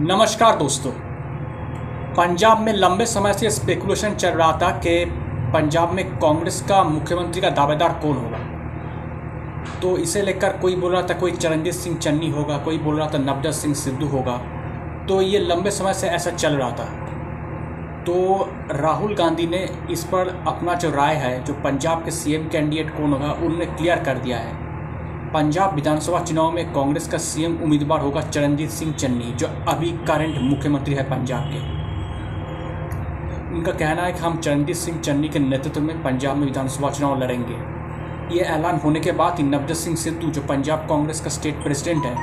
नमस्कार दोस्तों। पंजाब में लंबे समय से स्पेकुलेशन चल रहा था कि पंजाब में कांग्रेस का मुख्यमंत्री का दावेदार कौन होगा? तो इसे लेकर कोई बोल रहा था, कोई चरणजीत सिंह चन्नी होगा, कोई बोल रहा था नवजोत सिंह सिद्धू होगा। तो ये लंबे समय से ऐसा चल रहा था। तो राहुल गांधी ने इस पर अपना जो राय है, जो पंजाब के सीएम कैंडिडेट कौन होगा उन्होंने क्लियर कर दिया है। पंजाब विधानसभा चुनाव में कांग्रेस का सीएम उम्मीदवार होगा चरणजीत सिंह चन्नी, जो अभी करंट मुख्यमंत्री है पंजाब के। उनका कहना है कि हम चरणजीत सिंह चन्नी के नेतृत्व में पंजाब में विधानसभा चुनाव लड़ेंगे। ये ऐलान होने के बाद ही नवजोत सिंह सिद्धू, जो पंजाब कांग्रेस का स्टेट प्रेसिडेंट है,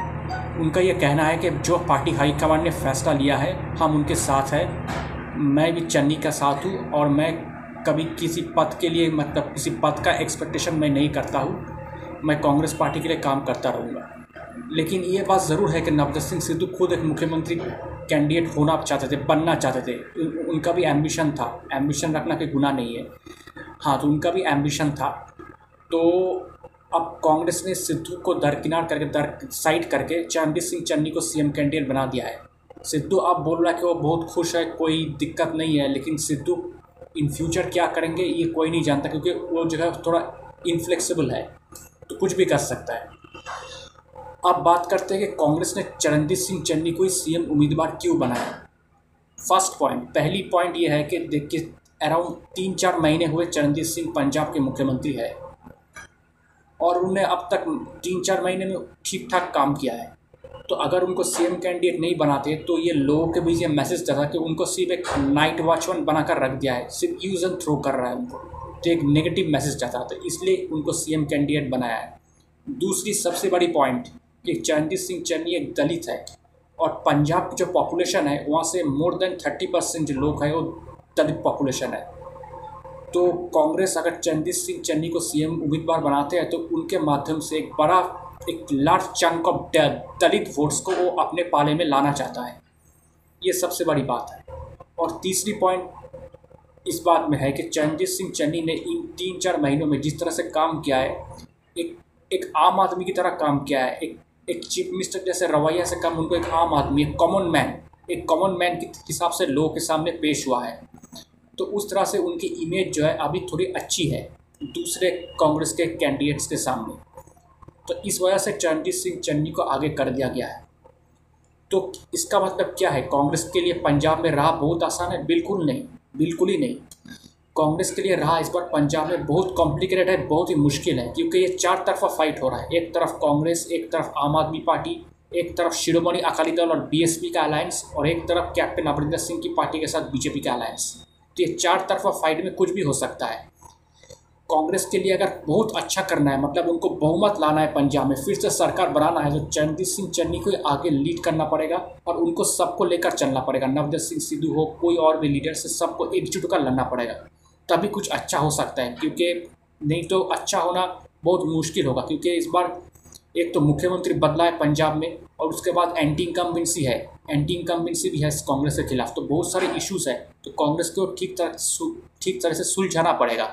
उनका ये कहना है कि जो पार्टी हाईकमान ने फैसला लिया है, हम उनके साथ है। मैं भी चन्नी का साथ हूँ और मैं कभी किसी पद के लिए मतलब किसी पद का एक्सपेक्टेशन मैं नहीं करता हूँ। मैं कांग्रेस पार्टी के लिए काम करता रहूँगा। लेकिन ये बात ज़रूर है कि नवजोत सिंह सिद्धू खुद एक मुख्यमंत्री कैंडिडेट होना चाहते थे बनना चाहते थे। उन, उनका भी एम्बिशन था। एम्बिशन रखना कोई गुना नहीं है। हाँ तो उनका भी एम्बिशन था। तो अब कांग्रेस ने सिद्धू को दरकिनार करके दर साइड करके चरणजीत सिंह चन्नी को सीएम कैंडिडेट बना दिया है। सिद्धू अब बोल रहा है कि वो बहुत खुश है कोई दिक्कत नहीं है लेकिन सिद्धू इन फ्यूचर क्या करेंगे ये कोई नहीं जानता क्योंकि वो जो है थोड़ा इनफ्लेक्सिबल है। तो कुछ भी कर सकता है। अब बात करते हैं कि कांग्रेस ने चरणजीत सिंह चन्नी को ही सीएम उम्मीदवार क्यों बनाया? फ़र्स्ट पॉइंट पहली पॉइंट ये है कि देखिए अराउंड तीन चार महीने हुए चरणजीत सिंह पंजाब के मुख्यमंत्री है। और उन्होंने अब तक तीन चार महीने में ठीक ठाक काम किया है। तो अगर उनको सीएम कैंडिडेट नहीं बनाते तो ये लोगों के बीच ये मैसेज जाता कि उनको सिर्फ़ एक नाइट वॉचमैन बनाकर रख दिया है। सिर्फ़ यूज़ एंड थ्रो कर रहा है उनको। तो एक नेगेटिव मैसेज जाता तो इसलिए उनको सीएम कैंडिडेट बनाया है। दूसरी सबसे बड़ी पॉइंट कि चरणजीत सिंह चन्नी एक दलित है और पंजाब की जो पॉपुलेशन है, वहाँ से मोर देन थर्टी परसेंट जो लोग हैं, वो दलित पॉपुलेशन है। तो कांग्रेस अगर चरणजीत सिंह चन्नी को सीएम उम्मीदवार बनाते हैं तो उनके माध्यम से एक बड़ा, एक large chunk of Dalit votes को वो अपने पाले में लाना चाहता है। ये सबसे बड़ी बात है। और तीसरी पॉइंट इस बात में है कि चरणजीत सिंह चन्नी ने इन तीन चार महीनों में जिस तरह से काम किया है, एक एक आम आदमी की तरह काम किया है, एक एक चीफ मिनिस्टर जैसे रवैया से कम, उनको एक आम आदमी, एक कॉमन मैन एक कॉमन मैन के हिसाब से लोगों के सामने पेश हुआ है। तो उस तरह से उनकी इमेज जो है अभी थोड़ी अच्छी है दूसरे कांग्रेस के कैंडिडेट्स के सामने। तो इस वजह से चरणजीत सिंह चन्नी को आगे कर दिया गया है। तो इसका मतलब क्या है? कांग्रेस के लिए पंजाब में राह बहुत आसान है? बिल्कुल नहीं। बिल्कुल ही नहीं। कांग्रेस के लिए रहा इस बार पंजाब में बहुत कॉम्प्लिकेटेड है, बहुत ही मुश्किल है, क्योंकि ये चार तरफा फाइट हो रहा है। एक तरफ़ कांग्रेस, एक तरफ़ आम आदमी पार्टी, एक तरफ़ शिरोमणि अकाली दल और बीएसपी का अलायंस और एक तरफ़ कैप्टन अमरिंदर सिंह की पार्टी के साथ बीजेपी का अलायंस तो ये चार तरफा फाइट में कुछ भी हो सकता है। कांग्रेस के लिए अगर बहुत अच्छा करना है मतलब उनको बहुमत लाना है पंजाब में, फिर से सरकार बनाना है तो चरणजीत सिंह चन्नी को आगे लीड करना पड़ेगा और उनको सबको लेकर चलना पड़ेगा। नवजोत सिंह सिद्धू हो, कोई और भी लीडर से सबको एकजुट कर लड़ना पड़ेगा। तभी कुछ अच्छा हो सकता है, क्योंकि नहीं तो अच्छा होना बहुत मुश्किल होगा, क्योंकि इस बार एक तो मुख्यमंत्री बदला है पंजाब में और उसके बाद एंटी इनकम्बेंसी है। एंटी इनकम्बेंसी भी है कांग्रेस के खिलाफ तो बहुत सारे इश्यूज़ है तो कांग्रेस को ठीक तरह ठीक तरह से सुलझाना पड़ेगा।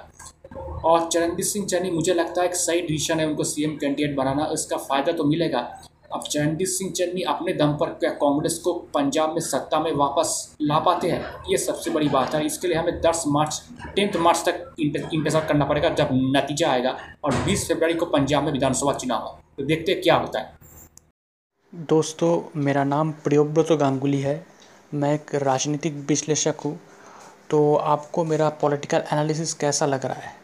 और चरणजीत सिंह चन्नी मुझे लगता है एक सही डिसीज़न है उनको सीएम कैंडिडेट बनाना, इसका फ़ायदा तो मिलेगा। अब चरणजीत सिंह चन्नी अपने दम पर क्या कांग्रेस को पंजाब में सत्ता में वापस ला पाते हैं? ये सबसे बड़ी बात है। इसके लिए हमें 10 मार्च, टेंथ मार्च तक इंतज़ार करना पड़ेगा जब नतीजा आएगा और 20 फरवरी को पंजाब में विधानसभा चुनाव है। तो देखते हैं क्या होता है। दोस्तों, मेरा नाम प्रियोव्रत गांगुली है। मैं एक राजनीतिक विश्लेषक हूँ। तो आपको मेरा पॉलिटिकल एनालिसिस कैसा लग रहा है?